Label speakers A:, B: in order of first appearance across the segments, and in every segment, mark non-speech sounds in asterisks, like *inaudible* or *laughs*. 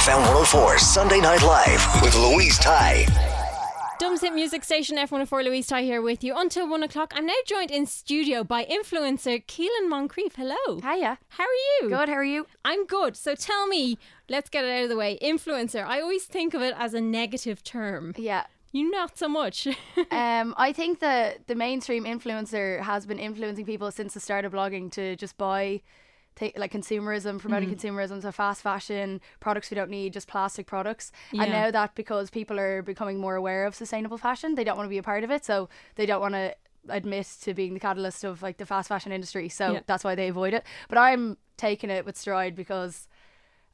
A: FM 104 Sunday Night Live with Louise Ty.
B: Dublin's Hit Music Station F104 Louise Ty here with you until one o'clock. I'm now joined in studio by influencer Keelan Moncrief. Hello.
C: Hiya.
B: How are you?
C: Good, how are you?
B: I'm good. So tell me, let's get it out of the way. Influencer. I always think of it as a negative term.
C: Yeah.
B: You not so much. *laughs*
C: Um, I think that the mainstream influencer has been influencing people since the start of blogging to just buy ta- like consumerism, promoting
B: Mm-hmm.
C: consumerism, so fast fashion, products we don't need, just plastic products.
B: Yeah.
C: And now that because people are becoming more aware of sustainable fashion, they don't want to be a part of it, so they don't want to admit to being the catalyst of like the fast fashion industry. So
B: Yeah.
C: that's why they avoid it. But I'm taking it with stride because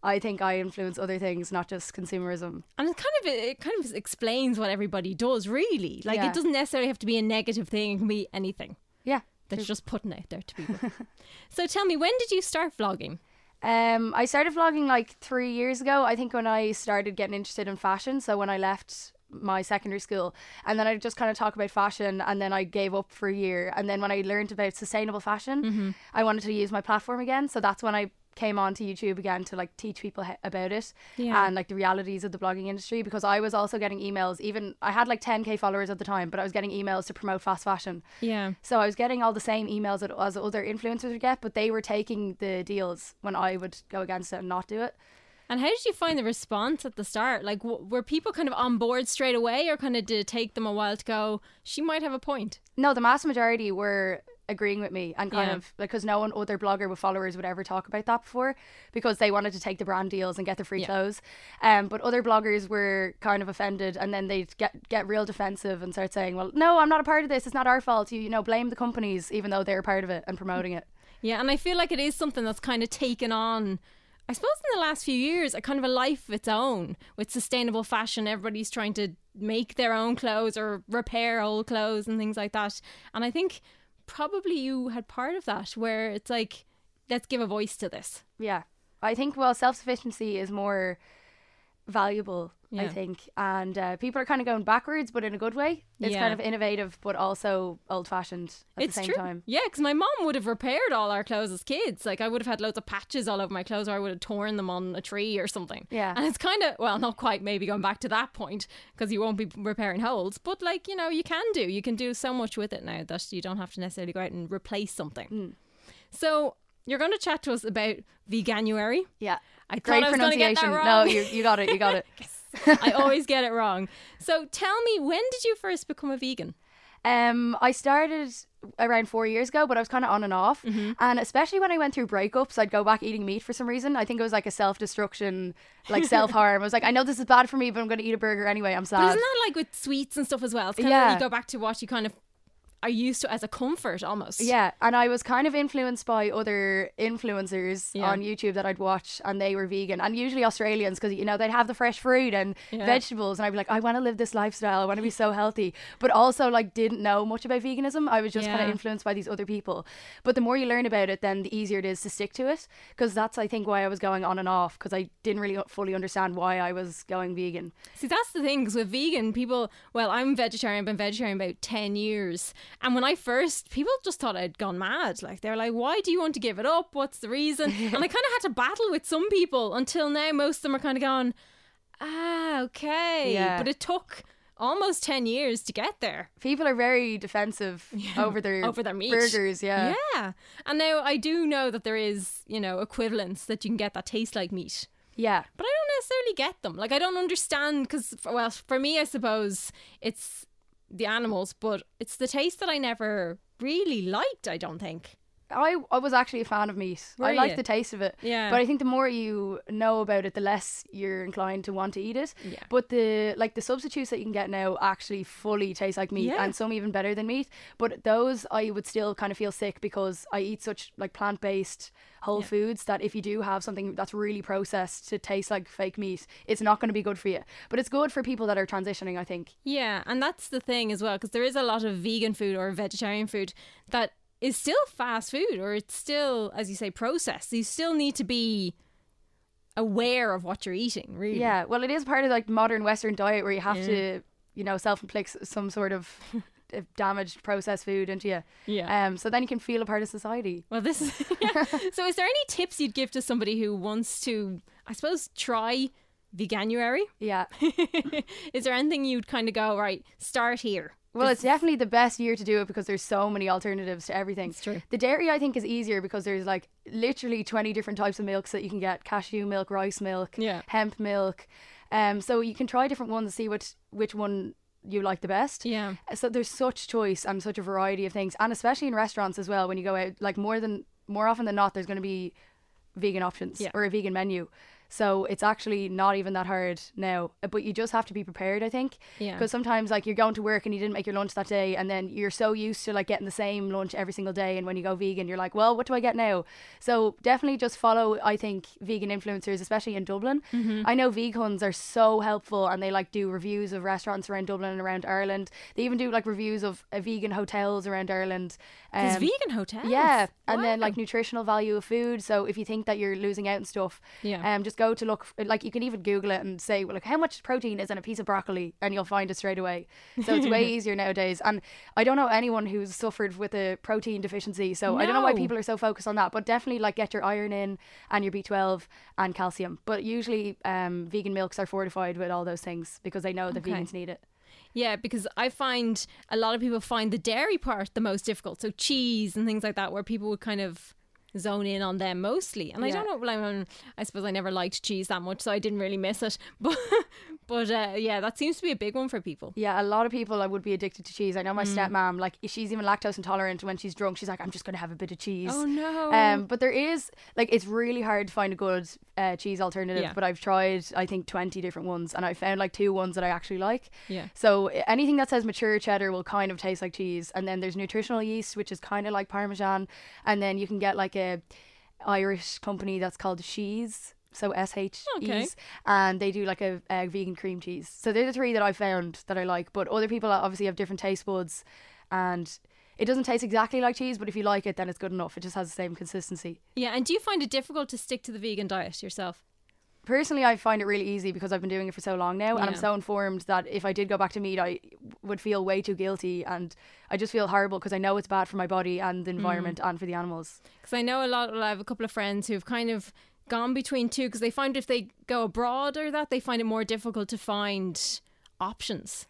C: I think I influence other things, not just consumerism.
B: and it kind of it kind of explains what everybody does, really. Like
C: Yeah.
B: it doesn't necessarily have to be a negative thing. It can be anything
C: Yeah.
B: That you're just putting out there to people. *laughs* so tell me, when did you start vlogging?
C: Um, I started vlogging like three years ago. I think when I started getting interested in fashion. So when I left my secondary school, and then I just kind of talk about fashion, and then I gave up for a year. And then when I learned about sustainable fashion,
B: Mm-hmm.
C: I wanted to use my platform again. So that's when I came on to YouTube again to like teach people he- about it
B: Yeah.
C: and like the realities of the blogging industry because I was also getting emails even I had like 10k followers at the time but I was getting emails to promote fast fashion
B: Yeah.
C: so I was getting all the same emails that as other influencers would get, but they were taking the deals when I would go against it and not do it.
B: And how did you find the response at the start? Like, w- were people kind of on board straight away, or kind of did it take them a while to go? She might have a point.
C: No, the mass majority were agreeing with me and kind
B: Yeah.
C: of because no one other blogger with followers would ever talk about that before because they wanted to take the brand deals and get the free
B: Yeah.
C: clothes. Um, but other bloggers were kind of offended and then they'd get get real defensive and start saying, "Well, no, I'm not a part of this. It's not our fault. You you know blame the companies even though they're part of it and promoting it."
B: Yeah, and I feel like it is something that's kind of taken on. I suppose in the last few years, a kind of a life of its own with sustainable fashion. Everybody's trying to make their own clothes or repair old clothes and things like that. And I think probably you had part of that where it's like, let's give a voice to this.
C: Yeah. I think well self sufficiency is more valuable, I think. And uh, people are kind of going backwards but in a good way. It's
B: Yeah.
C: kind of innovative but also old fashioned at
B: it's
C: the same
B: true.
C: time.
B: Yeah, because my mom would have repaired all our clothes as kids. Like I would have had loads of patches all over my clothes, or I would have torn them on a tree or something.
C: Yeah.
B: and it's kind of well, not quite maybe going back to that point because you won't be repairing holes, but like you know, you can do. You can do so much with it now that you don't have to necessarily go out and replace something.
C: Hmm.
B: So you're going to chat to us about veganuary.
C: Yeah.
B: I
C: Great
B: I was get that
C: pronunciation. No, you, you got it. You got it. *laughs*
B: I always get it wrong. So tell me, when did you first become a vegan?
C: Um, I started around four years ago, but I was kind of on and off.
B: Mm-hmm.
C: And especially when I went through breakups, I'd go back eating meat for some reason. I think it was like a self destruction, like *laughs* self harm. I was like, I know this is bad for me, but I'm going to eat a burger anyway. I'm sad.
B: But isn't that like with sweets and stuff as well? It's kind of
C: Yeah.
B: you go back to what you kind of are used to as a comfort almost.
C: Yeah, and I was kind of influenced by other influencers
B: Yeah.
C: on YouTube that I'd watch, and they were vegan, and usually Australians because you know they'd have the fresh fruit and
B: Yeah.
C: vegetables, and I'd be like, I want to live this lifestyle, I want to be so healthy, but also like didn't know much about veganism. I was just kind of influenced by these other people. But the more you learn about it, then the easier it is to stick to it, because that's I think why I was going on and off because I didn't really fully understand why I was going vegan.
B: See, that's the thing, because with vegan, people, well, I'm vegetarian, I've been vegetarian about 10 years. And when I first, people just thought I'd gone mad. Like, they're like, why do you want to give it up? What's the reason? *laughs* and I kind of had to battle with some people until now, most of them are kind of gone. ah, okay.
C: Yeah.
B: But it took almost 10 years to get there.
C: People are very defensive over their
B: Over their meat.
C: burgers. Yeah.
B: Yeah. And now I do know that there is, you know, equivalents that you can get that taste like meat.
C: Yeah.
B: But I don't necessarily get them. Like I don't understand because, well, for me, I suppose it's the animals, but it's the taste that I never really liked. I don't think.
C: I, I was actually a fan of meat.
B: Were
C: I like the taste of it.
B: Yeah.
C: But I think the more you know about it, the less you're inclined to want to eat it.
B: Yeah.
C: But the like the substitutes that you can get now actually fully taste like meat
B: Yeah.
C: and some even better than meat. But those I would still kind of feel sick because I eat such like plant based whole foods that if you do have something that's really processed to taste like fake meat, it's not going to be good for you. But it's good for people that are transitioning, I think.
B: Yeah, and that's the thing as well because there is a lot of vegan food or vegetarian food that is still fast food or it's still, as you say, processed. You still need to be aware of what you're eating. Really.
C: Yeah, well, it is part of like modern Western diet where you have to, you know, self-inflict some sort of *laughs* uh, damaged processed food into you.
B: Yeah.
C: Um. So then you can feel a part of society.
B: Well, this is. *laughs* yeah. So, is there any tips you'd give to somebody who wants to, I suppose, try veganuary?
C: Yeah. *laughs*
B: is there anything you'd kind of go right? Start here.
C: Well, it's definitely the best year to do it because there's so many alternatives to everything.
B: It's true.
C: The dairy, I think, is easier because there's like literally 20 different types of milks that you can get cashew milk, rice milk,
B: Yeah.
C: hemp milk. Um, so you can try different ones, to see which, which one you like the best.
B: Yeah.
C: So there's such choice and such a variety of things. And especially in restaurants as well, when you go out, like more than more often than not, there's going to be vegan options
B: Yeah.
C: or a vegan menu. So it's actually not even that hard now, uh, but you just have to be prepared, I think.
B: Yeah.
C: Because sometimes, like, you're going to work and you didn't make your lunch that day, and then you're so used to like getting the same lunch every single day, and when you go vegan, you're like, well, what do I get now? So definitely just follow, I think, vegan influencers, especially in Dublin.
B: Mm-hmm.
C: I know vegans are so helpful, and they like do reviews of restaurants around Dublin and around Ireland. They even do like reviews of uh, vegan hotels around Ireland.
B: There's
C: Um,
B: vegan hotels.
C: yeah, and then like nutritional value of food. So if you think that you're losing out and stuff,
B: Yeah.
C: um, just go to look. Like you can even Google it and say, well, like how much protein is in a piece of broccoli, and you'll find it straight away. So it's way *laughs* easier nowadays. And I don't know anyone who's suffered with a protein deficiency. So I don't know why people are so focused on that. But definitely like get your iron in and your B12 and calcium. But usually, um, vegan milks are fortified with all those things because they know that
B: Okay.
C: vegans need it.
B: Yeah, because I find a lot of people find the dairy part the most difficult. So cheese and things like that, where people would kind of zone in on them mostly. And I don't know. I, mean, I suppose I never liked cheese that much, so I didn't really miss it. *laughs* But but uh, yeah, that seems to be a big one for people.
C: Yeah, a lot of people I would be addicted to cheese. I know my
B: Mm.
C: stepmom, like she's even lactose intolerant. When she's drunk, she's like, "I'm just going to have a bit of cheese."
B: Oh, no.
C: Um, but there is like it's really hard to find a good uh, cheese alternative.
B: Yeah.
C: But I've tried, I think, twenty different ones, and I found like two ones that I actually like.
B: Yeah.
C: So anything that says mature cheddar will kind of taste like cheese, and then there's nutritional yeast, which is kind of like Parmesan, and then you can get like a Irish company that's called Shees. So S H
B: Okay.
C: And they do like a, a vegan cream cheese. So they're the three that I found that I like. But other people obviously have different taste buds, and it doesn't taste exactly like cheese. But if you like it, then it's good enough. It just has the same consistency.
B: Yeah, and do you find it difficult to stick to the vegan diet yourself?
C: Personally, I find it really easy because I've been doing it for so long now, and I'm so informed that if I did go back to meat, I would feel way too guilty, and I just feel horrible because I know it's bad for my body and the mm. environment and for the animals.
B: Because I know a lot. Well, I have a couple of friends who've kind of gone between two because they find if they go abroad or that they find it more difficult to find options.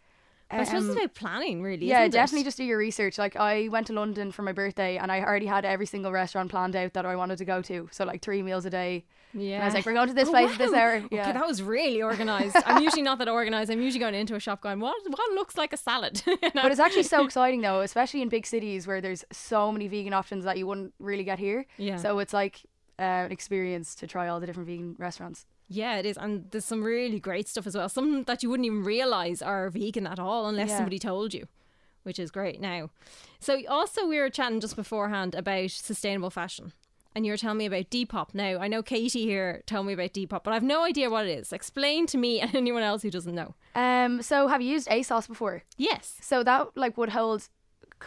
B: But I suppose it's about planning, really.
C: Um, Yeah,
B: isn't it?
C: definitely just do your research. Like I went to London for my birthday and I already had every single restaurant planned out that I wanted to go to. So like three meals a day.
B: Yeah.
C: And I was like, we're going to this
B: Oh,
C: place at this
B: wow.
C: hour.
B: Okay,
C: Yeah.
B: that was really organized. I'm usually not that organized. I'm usually going into a shop going, what what looks like a salad? *laughs* You know?
C: but it's actually so *laughs* exciting though, especially in big cities where there's so many vegan options that you wouldn't really get here.
B: Yeah.
C: So it's like uh, experience to try all the different vegan restaurants.
B: Yeah, it is. And there's some really great stuff as well. Some that you wouldn't even realize are vegan at all unless
C: Yeah.
B: somebody told you, which is great now. So, also, we were chatting just beforehand about sustainable fashion. And you were telling me about Depop. Now, I know Katie here told me about Depop, but I've no idea what it is. Explain to me and *laughs* anyone else who doesn't know.
C: Um, so have you used ASOS before?
B: Yes.
C: So that like would hold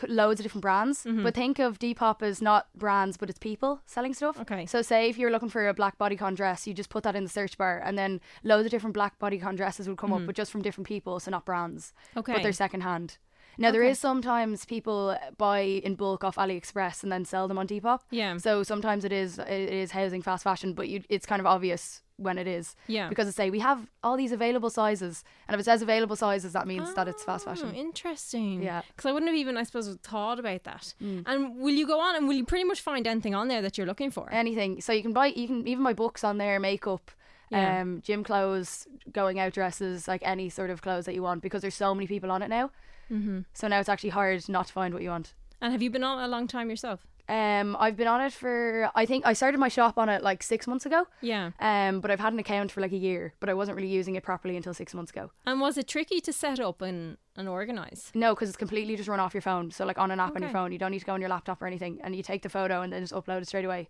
C: loads of different brands,
B: Mm-hmm.
C: but think of Depop as not brands, but it's people selling stuff.
B: Okay.
C: So say if you're looking for a black bodycon dress, you just put that in the search bar, and then loads of different black bodycon dresses would come up, but just from different people, so not brands.
B: Okay.
C: But they're secondhand. Now there
B: Okay.
C: is sometimes people buy in bulk off AliExpress and then sell them on Depop.
B: Yeah.
C: So sometimes it is it is housing fast fashion, but you it's kind of obvious when it is.
B: Yeah.
C: Because it say we have all these available sizes, and if it says available sizes, that means that it's fast
B: Oh,
C: fashion.
B: interesting.
C: Yeah.
B: Because I wouldn't have even, I suppose, thought about that.
C: Mm.
B: And will you go on and will you pretty much find anything on there that you're looking for?
C: Anything. So you can buy you can even buy books on there, makeup.
B: Yeah.
C: Um, gym clothes, going out dresses, like any sort of clothes that you want, because there's so many people on it now. Mm-hmm. So now it's actually hard not to find what you want.
B: and have you been on it a long time yourself?
C: Um, I've been on it for I think I started my shop on it like six months ago.
B: Yeah.
C: Um, but I've had an account for like a year, but I wasn't really using it properly until six months ago.
B: And was it tricky to set up and, and organise?
C: No, because it's completely just run off your phone. So like on an app on your phone, you don't need to go on your laptop or anything, and you take the photo and then just upload it straight away.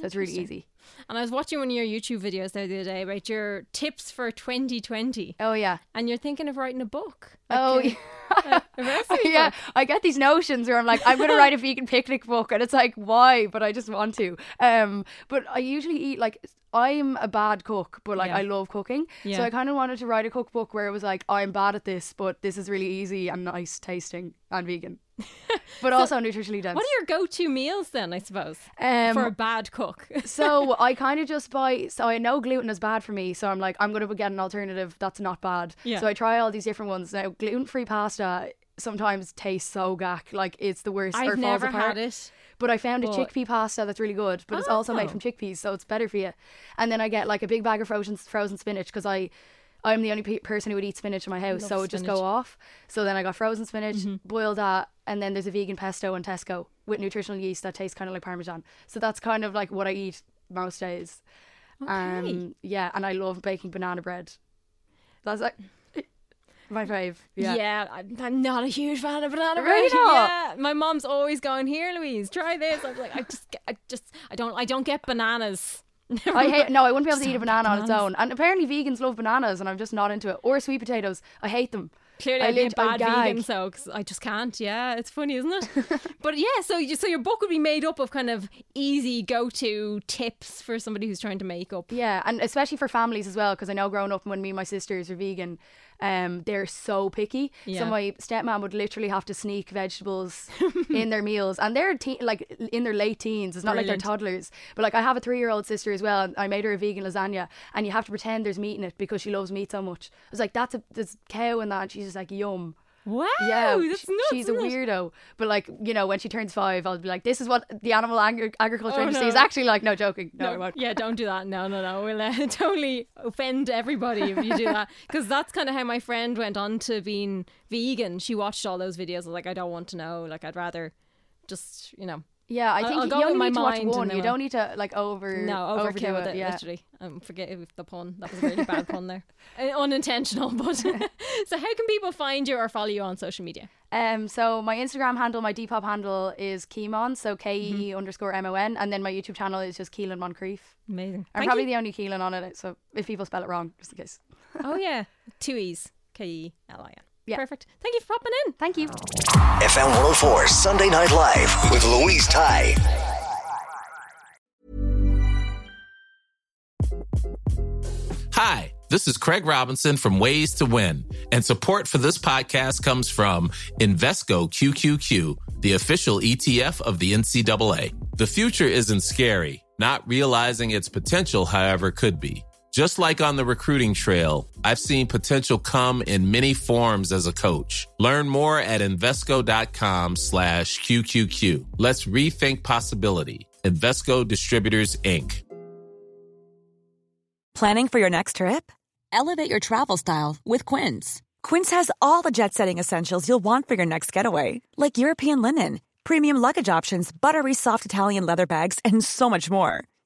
C: So it's really easy.
B: And I was watching one of your YouTube videos there the other day about your tips for 2020.
C: Oh yeah.
B: And you're thinking of writing a book. Like
C: Oh
B: a-
C: yeah.
B: a recipe *laughs*
C: yeah,
B: book.
C: I get these notions where I'm like, I'm gonna write a vegan picnic book, and it's like, why? But I just want to. Um, but I usually eat like I'm a bad cook, but like
B: Yeah.
C: I love cooking.
B: Yeah.
C: So I kind of wanted to write a cookbook where it was like, I'm bad at this, but this is really easy and nice tasting and vegan, *laughs* but also nutritionally dense.
B: What are your go-to meals then? I suppose
C: Um,
B: for a bad cook. *laughs*
C: so I kind of just buy. So I know gluten is bad for me, so I'm like, I'm gonna get an alternative that's not bad.
B: Yeah.
C: So I try all these different ones. Now gluten free pasta sometimes tastes so gack, like it's the worst. or
B: I've never
C: apart.
B: had it.
C: But I found a chickpea pasta that's really good, but it's also made
B: Oh.
C: from chickpeas, so it's better for you. And then I get like a big bag of frozen frozen spinach because I. I'm the only pe- person who would eat spinach in my house,
B: Love
C: so it would just
B: spinach. Mm-hmm.
C: go off. So then I got frozen spinach, boiled that, and then there's a vegan pesto in Tesco with nutritional yeast that tastes kind of like parmesan. So that's kind of like what I eat most days. Um, yeah, and I love baking banana bread. That's like *laughs* my fave. Yeah.
B: Yeah, I'm, I'm not a huge fan of banana
C: Really
B: bread.
C: not?
B: Yeah, my mom's always going here, Louise. Try this. I'm like, I just, get- I just, I don't, I don't get bananas.
C: I hate no, I wouldn't be able to eat a banana on its own. And apparently vegans love bananas and I'm just not into it. Or sweet potatoes. I hate them.
B: Clearly,
C: I
B: I'd be a
C: I
B: bad vegan, so I just can't. Yeah, it's funny, isn't it? *laughs* but yeah, so you, so your book would be made up of kind of easy go-to tips for somebody who's trying to make up.
C: Yeah, and especially for families as well, because I know growing up when me and my sisters were vegan, um, they're so picky.
B: Yeah.
C: So my stepmom would literally have to sneak vegetables *laughs* in their meals, and they're te- like in their late teens. It's not like they're toddlers. But like I have a three-year-old sister as well, and I made her a vegan lasagna, and you have to pretend there's meat in it because she loves meat so much. I was like, "That's a there's cow in that," and she's just like, "Yum."
B: Wow,
C: Yeah,
B: that's
C: sh-
B: nuts.
C: she's a weirdo. But like you know, when she turns five, I'll be like, "This is what the animal agri- agriculture
B: Oh,
C: industry
B: no.
C: is actually like." No joking. No, I
B: No,
C: won't.
B: yeah, don't do that. No, no, no. We'll uh, *laughs* totally offend everybody if you do that. *laughs* Because that's kind of how my friend went on to being vegan. She watched all those videos. I was like, I don't want to know. Like, I'd rather just, you know,
C: Yeah, I
B: I'll-
C: think
B: I'll
C: you
B: go
C: only need to watch one. You don't need to like over
B: no, overkill with
C: it.
B: it,
C: yeah.
B: literally. Um, forget the pun. That was a really bad pun there. *laughs* Uh, unintentional, but. *laughs* *laughs* so, how can people find you or follow you on social media?
C: Um, so my Instagram handle, my Depop handle is Keemon, so K E
B: Mm-hmm.
C: underscore M O N, and then my YouTube channel is just Keelan Moncrief.
B: Amazing.
C: I'm
B: Thank
C: probably
B: you.
C: the only Keelan on it, so if people spell it wrong, just in case.
B: Oh, yeah. Two E's. K E L I N.
C: Yeah.
B: Perfect. Thank you for popping in.
C: Thank you.
A: FM 104 Sunday Night Live with Louise Ty.
D: Hi, this is Craig Robinson from Ways to Win, and support for this podcast comes from Invesco QQQ, the official ETF of the NCAA. The future isn't scary. Not realizing its potential, however, could be. Just like on the recruiting trail, I've seen potential come in many forms as a coach. Learn more at Invesco.com slash QQQ. Let's rethink possibility. Invesco Distributors, Inc.
E: Planning for your next trip? Elevate your travel style with Quince. Quince has all the jet setting essentials you'll want for your next getaway, like European linen, premium luggage options, buttery soft Italian leather bags, and so much more.